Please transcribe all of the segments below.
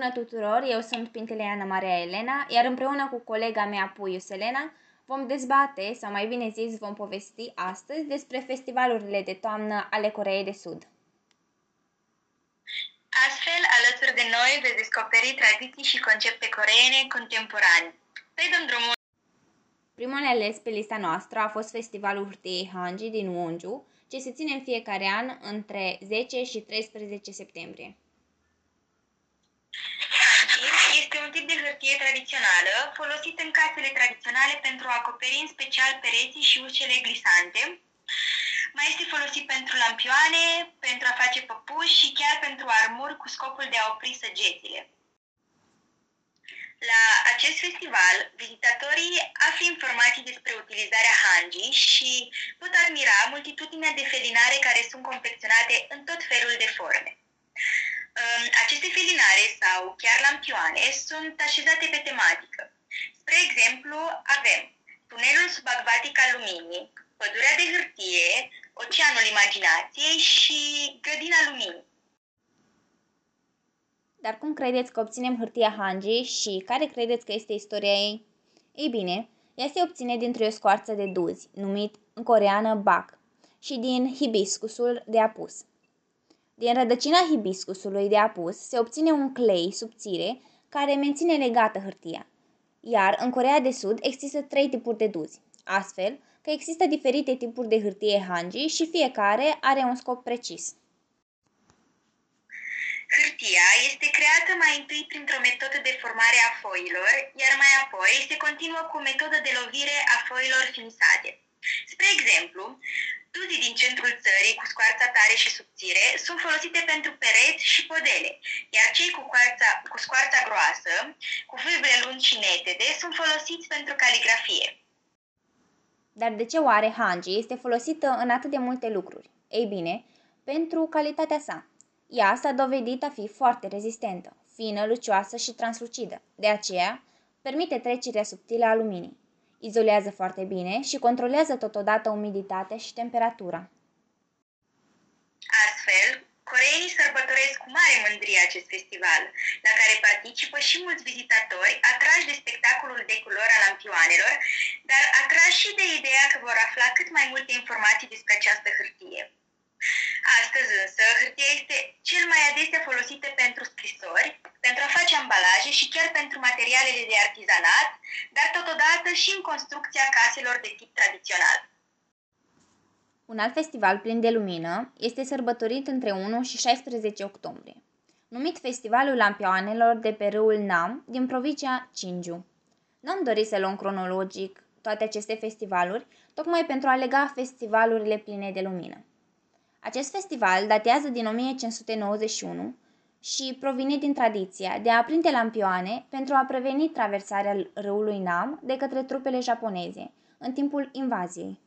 Bună tuturor, eu sunt Pinteleana Maria Elena, iar împreună cu colega mea Puiu Selena vom dezbate, sau mai bine zis vom povesti astăzi despre festivalurile de toamnă ale Coreei de Sud. Astfel, alături de noi veți descoperi tradiții și concepte coreene contemporane. Să dăm drumul! Primul ales pe lista noastră a fost festivalul hârtiei Hanji din Wonju, ce se ține în fiecare an între 10 și 13 septembrie este un tip de hârtie tradițională folosit în casele tradiționale pentru a acoperi în special pereții și ușele glisante. Mai este folosit pentru lampioane, pentru a face păpuși și chiar pentru armuri cu scopul de a opri săgețile. La acest festival, vizitatorii află informații despre utilizarea hangi și pot admira multitudinea de felinare care sunt confecționate în tot felul de forme. Aceste felinare sau chiar lampioane sunt așezate pe tematică. Spre exemplu, avem tunelul subacvatic al luminii, pădurea de hârtie, oceanul imaginației și grădina luminii. Dar cum credeți că obținem hârtia Hanji și care credeți că este istoria ei? Ei bine, ea se obține dintr-o scoarță de duzi, numit în coreană bak, și din hibiscusul de apus. Din rădăcina hibiscusului de apus se obține un clei subțire care menține legată hârtia. Iar în Corea de Sud există trei tipuri de duzi, astfel că există diferite tipuri de hârtie hangi și fiecare are un scop precis. Hârtia este creată mai întâi printr-o metodă de formare a foilor, iar mai apoi se continuă cu o metodă de lovire a foilor finisate. Spre exemplu, Tuzii din centrul țării, cu scoarța tare și subțire, sunt folosite pentru pereți și podele, iar cei cu, coarța, cu scoarța groasă, cu vârbe lungi și netede, sunt folosiți pentru caligrafie. Dar de ce oare hangi este folosită în atât de multe lucruri? Ei bine, pentru calitatea sa. Ea s-a dovedit a fi foarte rezistentă, fină, lucioasă și translucidă. De aceea, permite trecerea subtilă a luminii izolează foarte bine și controlează totodată umiditatea și temperatura. Astfel, coreenii sărbătoresc cu mare mândrie acest festival, la care participă și mulți vizitatori atrași de spectacolul de culori al lampioanelor, dar atrași și de ideea că vor afla cât mai multe informații despre această hârtie. Astăzi însă, hârtia este cel mai adesea folosită pentru scrisori, pentru a face ambalaje și chiar pentru materialele de artizanat, dar totodată și în construcția caselor de tip tradițional. Un alt festival plin de lumină este sărbătorit între 1 și 16 octombrie, numit Festivalul Lampioanelor de pe râul Nam din provincia Cinju. Nu am dorit să luăm cronologic toate aceste festivaluri, tocmai pentru a lega festivalurile pline de lumină. Acest festival datează din 1591 și provine din tradiția de a aprinde lampioane pentru a preveni traversarea râului Nam de către trupele japoneze în timpul invaziei.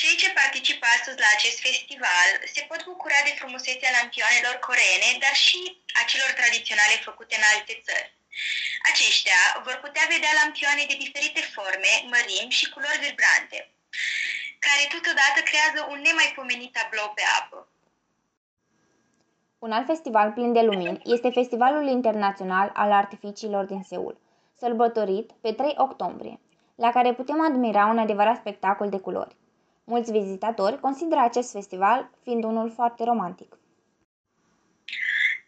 Cei ce participă astăzi la acest festival se pot bucura de frumusețea lampioanelor coreene, dar și a celor tradiționale făcute în alte țări. Aceștia vor putea vedea lampioane de diferite forme, mărimi și culori vibrante care totodată creează un nemaipomenit tablou pe apă. Un alt festival plin de lumini este Festivalul Internațional al Artificiilor din Seul, sărbătorit pe 3 octombrie, la care putem admira un adevărat spectacol de culori. Mulți vizitatori consideră acest festival fiind unul foarte romantic.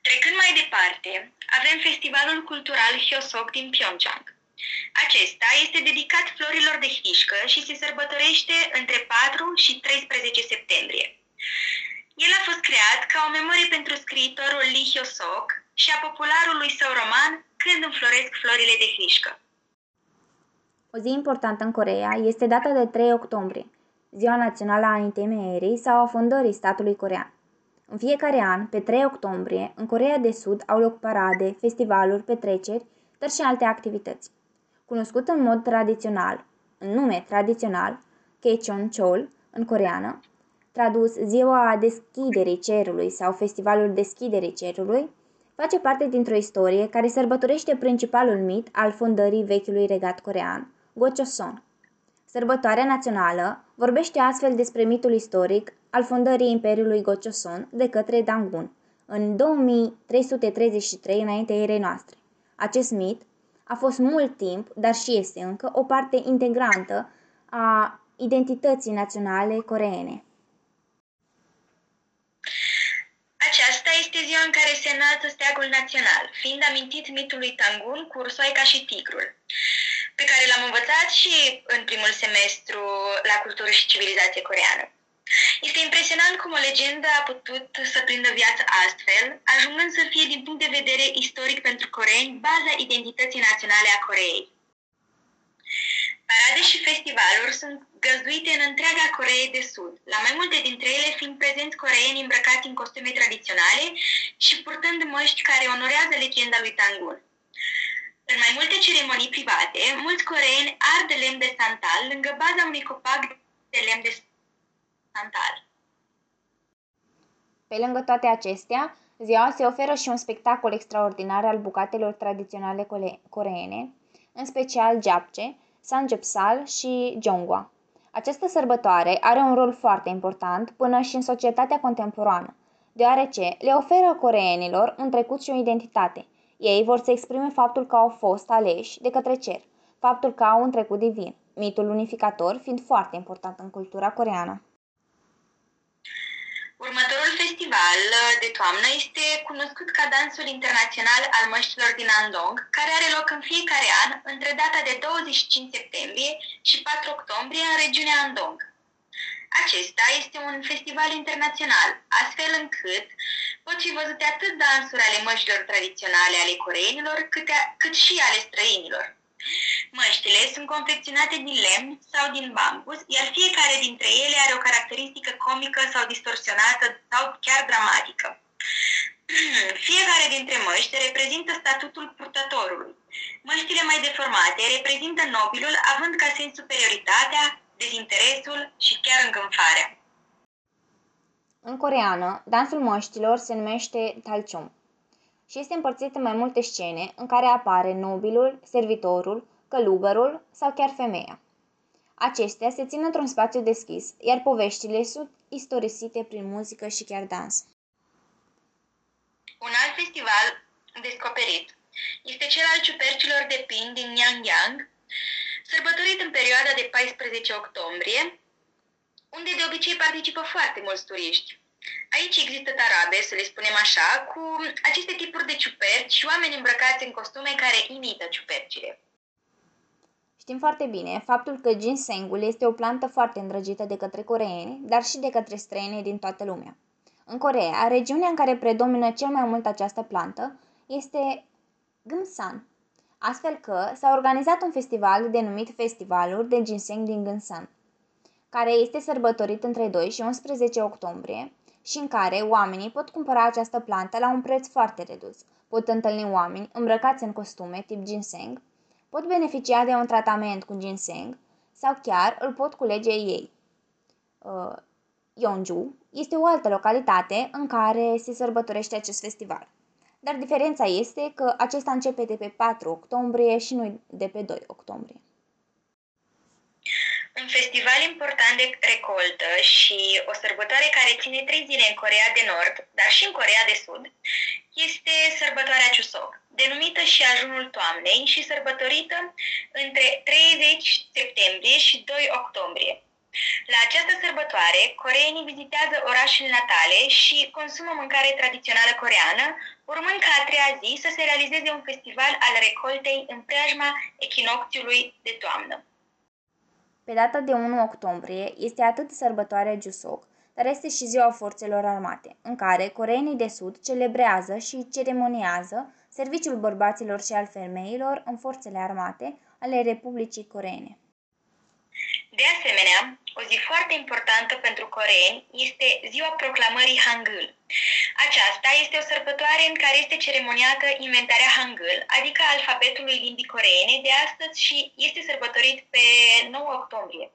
Trecând mai departe, avem Festivalul Cultural Hyosok din Pyeongchang. Acesta este dedicat florilor de hrișcă și se sărbătorește între 4 și 13 septembrie. El a fost creat ca o memorie pentru scriitorul Lee Hyosok și a popularului său roman Când înfloresc florile de hrișcă. O zi importantă în Coreea este data de 3 octombrie, ziua națională a întemeierii sau a fondării statului corean. În fiecare an, pe 3 octombrie, în Coreea de Sud au loc parade, festivaluri, petreceri, dar și alte activități cunoscut în mod tradițional, în nume tradițional, Chol în coreană, tradus Ziua Deschiderii Cerului sau Festivalul Deschiderii Cerului, face parte dintr-o istorie care sărbătorește principalul mit al fondării vechiului regat corean, Gochoson. Sărbătoarea națională vorbește astfel despre mitul istoric al fondării Imperiului Gochoson de către Dangun, în 2333 înaintea erei noastre. Acest mit a fost mult timp, dar și este încă, o parte integrantă a identității naționale coreene. Aceasta este ziua în care se înalță steagul național, fiind amintit mitului Tangun cu ursoaica și tigrul, pe care l-am învățat și în primul semestru la cultură și civilizație coreană. Este impresionant cum o legendă a putut să prindă viață astfel, ajungând să fie din punct de vedere istoric pentru coreeni baza identității naționale a Coreei. Parade și festivaluri sunt găzduite în întreaga Coreie de Sud, la mai multe dintre ele fiind prezenți coreeni îmbrăcați în costume tradiționale și purtând măști care onorează legenda lui Tangun. În mai multe ceremonii private, mulți coreeni ard de lemn de santal lângă baza unui copac de lemn de santal. Pe lângă toate acestea, ziua se oferă și un spectacol extraordinar al bucatelor tradiționale coreene, în special japce, Sanjepsal și Jongwa. Această sărbătoare are un rol foarte important până și în societatea contemporană, deoarece le oferă coreenilor un trecut și o identitate. Ei vor să exprime faptul că au fost aleși de către cer, faptul că au un trecut divin, mitul unificator fiind foarte important în cultura coreană. Următorul festival de toamnă este cunoscut ca Dansul Internațional al Măștilor din Andong, care are loc în fiecare an între data de 25 septembrie și 4 octombrie în regiunea Andong. Acesta este un festival internațional, astfel încât pot fi văzute atât dansuri ale măștilor tradiționale ale coreenilor, cât, cât și ale străinilor. Măștile sunt confecționate din lemn sau din bambus, iar fiecare dintre ele are o caracteristică comică sau distorsionată sau chiar dramatică. Fiecare dintre măști reprezintă statutul purtătorului. Măștile mai deformate reprezintă nobilul având ca sens superioritatea, dezinteresul și chiar îngânfarea. În coreană, dansul măștilor se numește talchum și este împărțit în mai multe scene în care apare nobilul, servitorul, călugărul sau chiar femeia. Acestea se țin într-un spațiu deschis, iar poveștile sunt istorisite prin muzică și chiar dans. Un alt festival descoperit este cel al ciupercilor de pin din Yangyang, sărbătorit în perioada de 14 octombrie, unde de obicei participă foarte mulți turiști. Aici există tarabe, să le spunem așa, cu aceste tipuri de ciuperci și oameni îmbrăcați în costume care imită ciupercile. Știm foarte bine faptul că ginsengul este o plantă foarte îndrăgită de către coreeni, dar și de către străini din toată lumea. În Corea, regiunea în care predomină cel mai mult această plantă este Gumsan, astfel că s-a organizat un festival denumit Festivalul de Ginseng din Gumsan, care este sărbătorit între 2 și 11 octombrie și în care oamenii pot cumpăra această plantă la un preț foarte redus. Pot întâlni oameni îmbrăcați în costume tip ginseng, pot beneficia de un tratament cu ginseng sau chiar îl pot culege ei. Uh, Yeonju este o altă localitate în care se sărbătorește acest festival. Dar diferența este că acesta începe de pe 4 octombrie și nu de pe 2 octombrie. Un festival important de recoltă și o sărbătoare care ține trei zile în Corea de Nord, dar și în Corea de Sud, este sărbătoarea Chuseok, denumită și ajunul toamnei și sărbătorită între 30 septembrie și 2 octombrie. La această sărbătoare, coreenii vizitează orașele natale și consumă mâncare tradițională coreană, urmând ca a treia zi să se realizeze un festival al recoltei în preajma echinocțiului de toamnă. Pe data de 1 octombrie este atât sărbătoarea Jusok, dar este și ziua forțelor armate, în care coreenii de sud celebrează și ceremoniază serviciul bărbaților și al femeilor în forțele armate ale Republicii Coreene. De asemenea, o zi foarte importantă pentru coreeni este ziua proclamării Hangul. Aceasta este o sărbătoare în care este ceremoniată inventarea Hangul, adică alfabetului limbii coreene de astăzi și este sărbătorit pe 9 octombrie.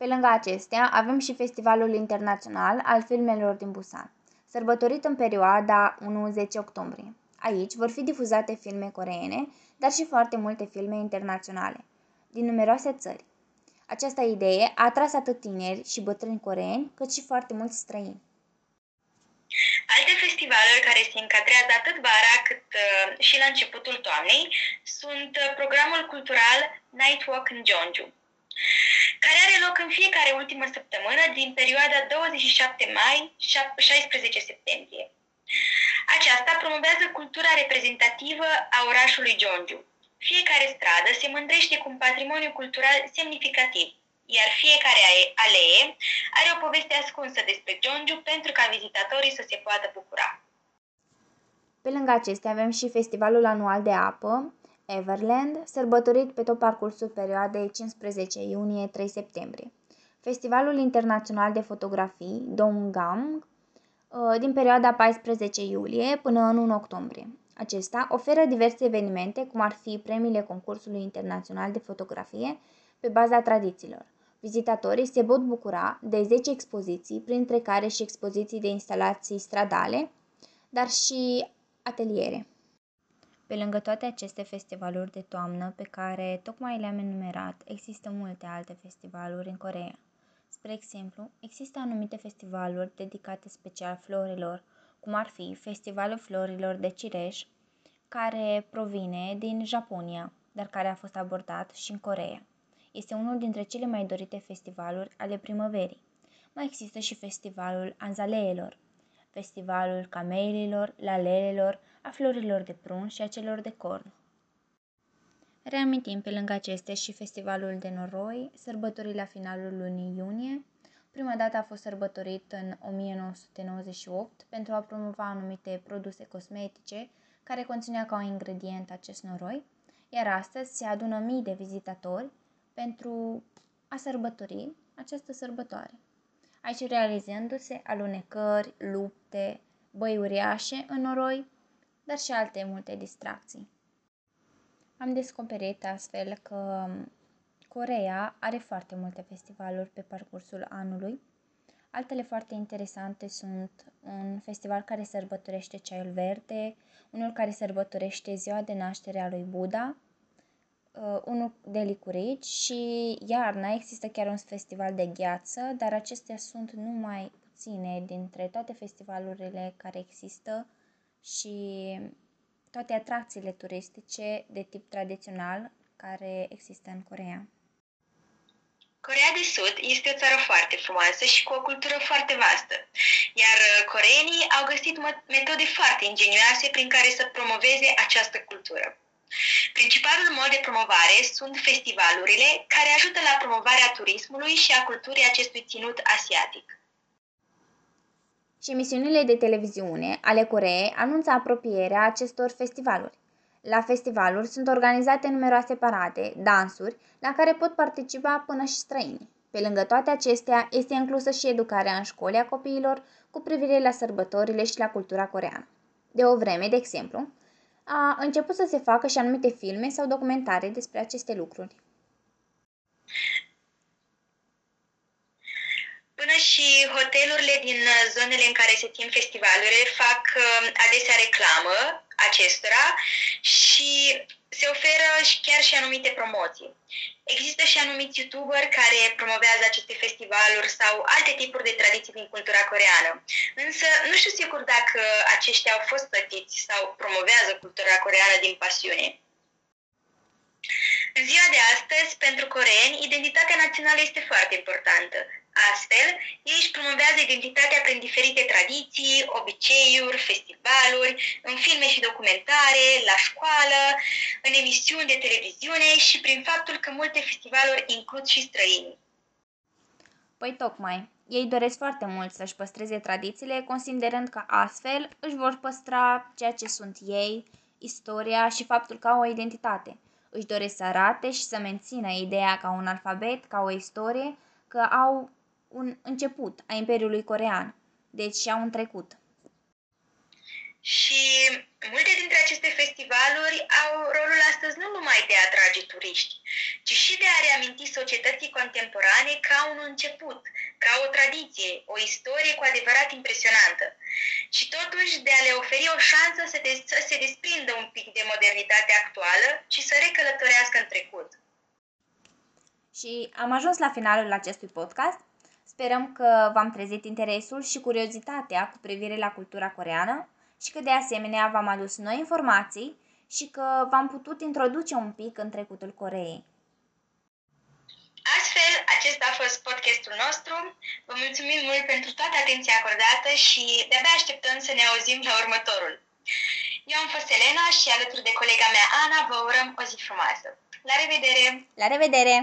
Pe lângă acestea, avem și Festivalul Internațional al Filmelor din Busan, sărbătorit în perioada 1-10 octombrie. Aici vor fi difuzate filme coreene, dar și foarte multe filme internaționale din numeroase țări. Această idee a atras atât tineri și bătrâni coreeni, cât și foarte mulți străini. Alte festivaluri care se încadrează atât vara cât uh, și la începutul toamnei sunt uh, programul cultural Night Walk în Jeonju, care are loc în fiecare ultimă săptămână din perioada 27 mai-16 septembrie. Aceasta promovează cultura reprezentativă a orașului Jeonju. Fiecare stradă se mândrește cu un patrimoniu cultural semnificativ, iar fiecare alee are o poveste ascunsă despre Jeonju pentru ca vizitatorii să se poată bucura. Pe lângă acestea avem și festivalul anual de apă, Everland, sărbătorit pe tot parcursul perioadei 15 iunie-3 septembrie. Festivalul Internațional de Fotografii, Donggang, uh, din perioada 14 iulie până în 1 octombrie. Acesta oferă diverse evenimente, cum ar fi premiile concursului internațional de fotografie, pe baza tradițiilor. Vizitatorii se pot bucura de 10 expoziții, printre care și expoziții de instalații stradale, dar și ateliere. Pe lângă toate aceste festivaluri de toamnă pe care tocmai le-am enumerat, există multe alte festivaluri în Coreea. Spre exemplu, există anumite festivaluri dedicate special florilor, cum ar fi Festivalul Florilor de Cireș, care provine din Japonia, dar care a fost abordat și în Coreea. Este unul dintre cele mai dorite festivaluri ale primăverii. Mai există și festivalul anzaleelor, festivalul camelilor, lalelelor, a florilor de prun și a celor de corn. Reamintim pe lângă acestea și festivalul de noroi, sărbătorii la finalul lunii iunie. Prima dată a fost sărbătorit în 1998 pentru a promova anumite produse cosmetice care conținea ca un ingredient acest noroi, iar astăzi se adună mii de vizitatori pentru a sărbători această sărbătoare. Aici realizându-se alunecări, lupte, băi uriașe în noroi, dar și alte multe distracții. Am descoperit astfel că Corea are foarte multe festivaluri pe parcursul anului. Altele foarte interesante sunt un festival care sărbătorește ceaiul verde, unul care sărbătorește ziua de naștere a lui Buddha, uh, unul de licurici și iarna există chiar un festival de gheață, dar acestea sunt numai puține dintre toate festivalurile care există și toate atracțiile turistice de tip tradițional care există în Corea. Corea de Sud este o țară foarte frumoasă și cu o cultură foarte vastă, iar uh, coreenii au găsit metode foarte ingenioase prin care să promoveze această cultură. Principalul mod de promovare sunt festivalurile care ajută la promovarea turismului și a culturii acestui ținut asiatic. Și emisiunile de televiziune ale Coreei anunță apropierea acestor festivaluri. La festivaluri sunt organizate numeroase parade, dansuri, la care pot participa până și străini. Pe lângă toate acestea, este inclusă și educarea în școli a copiilor cu privire la sărbătorile și la cultura coreană. De o vreme, de exemplu, a început să se facă și anumite filme sau documentare despre aceste lucruri. Până și hotelurile din zonele în care se țin festivalurile fac uh, adesea reclamă acestora și se oferă și chiar și anumite promoții. Există și anumiți youtuberi care promovează aceste festivaluri sau alte tipuri de tradiții din cultura coreană. Însă nu știu sigur dacă aceștia au fost plătiți sau promovează cultura coreană din pasiune. În ziua de astăzi, pentru coreeni, identitatea națională este foarte importantă. Astfel, ei își promovează identitatea prin diferite tradiții, obiceiuri, festivaluri, în filme și documentare, la școală, în emisiuni de televiziune și prin faptul că multe festivaluri includ și străini. Păi tocmai, ei doresc foarte mult să-și păstreze tradițiile, considerând că astfel își vor păstra ceea ce sunt ei, istoria și faptul că au o identitate. Își doresc să arate și să mențină ideea ca un alfabet, ca o istorie, că au un început a Imperiului Corean, deci și-au un trecut. Și multe dintre aceste festivaluri au rolul astăzi nu numai de a atrage turiști, ci și de a reaminti societății contemporane ca un început, ca o tradiție, o istorie cu adevărat impresionantă. Și totuși de a le oferi o șansă să, de- să se desprindă un pic de modernitatea actuală și să recălătorească în trecut. Și am ajuns la finalul acestui podcast. Sperăm că v-am trezit interesul și curiozitatea cu privire la cultura coreană și că de asemenea v-am adus noi informații și că v-am putut introduce un pic în trecutul Coreei. Astfel, acesta a fost podcastul nostru. Vă mulțumim mult pentru toată atenția acordată și de-abia așteptăm să ne auzim la următorul. Eu am fost Elena și alături de colega mea Ana vă urăm o zi frumoasă. La revedere! La revedere!